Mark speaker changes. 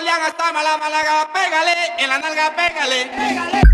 Speaker 1: Orleans hasta Málaga, pégale, en la nalga, pégale. pégale.